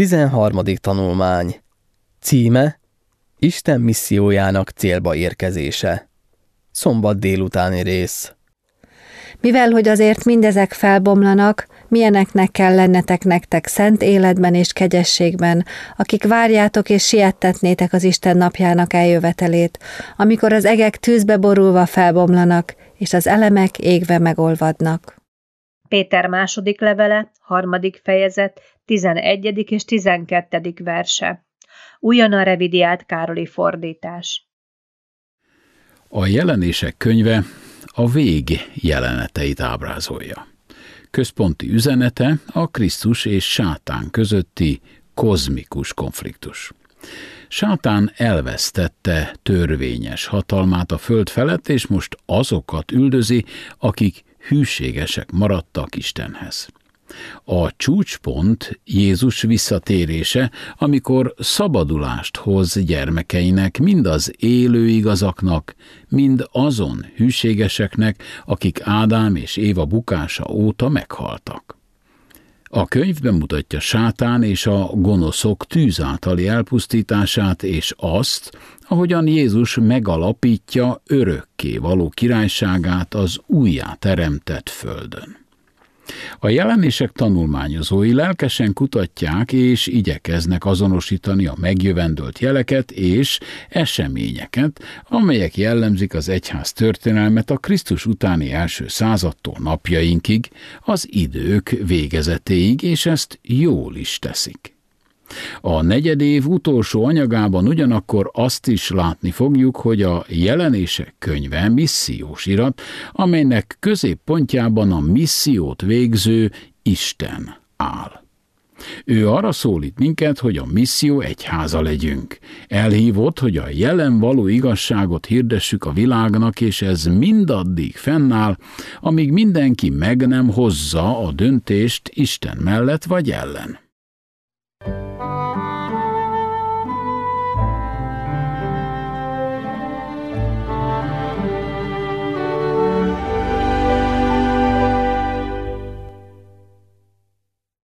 13. tanulmány Címe Isten missziójának célba érkezése Szombat délutáni rész Mivel, hogy azért mindezek felbomlanak, milyeneknek kell lennetek nektek szent életben és kegyességben, akik várjátok és siettetnétek az Isten napjának eljövetelét, amikor az egek tűzbe borulva felbomlanak, és az elemek égve megolvadnak. Péter második levele, harmadik fejezet, 11. és 12. verse. Újonnan revidiált Károli fordítás. A jelenések könyve a vég jeleneteit ábrázolja. Központi üzenete a Krisztus és sátán közötti kozmikus konfliktus. Sátán elvesztette törvényes hatalmát a föld felett, és most azokat üldözi, akik hűségesek maradtak Istenhez. A csúcspont Jézus visszatérése, amikor szabadulást hoz gyermekeinek, mind az élő igazaknak, mind azon hűségeseknek, akik Ádám és Éva bukása óta meghaltak. A könyv bemutatja sátán és a gonoszok tűz általi elpusztítását, és azt, ahogyan Jézus megalapítja örökké való királyságát az újjá teremtett földön. A jelenések tanulmányozói lelkesen kutatják és igyekeznek azonosítani a megjövendőlt jeleket és eseményeket, amelyek jellemzik az egyház történelmet a Krisztus utáni első századtól napjainkig, az idők végezetéig, és ezt jól is teszik. A negyed év utolsó anyagában ugyanakkor azt is látni fogjuk, hogy a jelenések könyve missziós irat, amelynek középpontjában a missziót végző Isten áll. Ő arra szólít minket, hogy a misszió egyháza legyünk. Elhívott, hogy a jelen való igazságot hirdessük a világnak, és ez mindaddig fennáll, amíg mindenki meg nem hozza a döntést Isten mellett vagy ellen.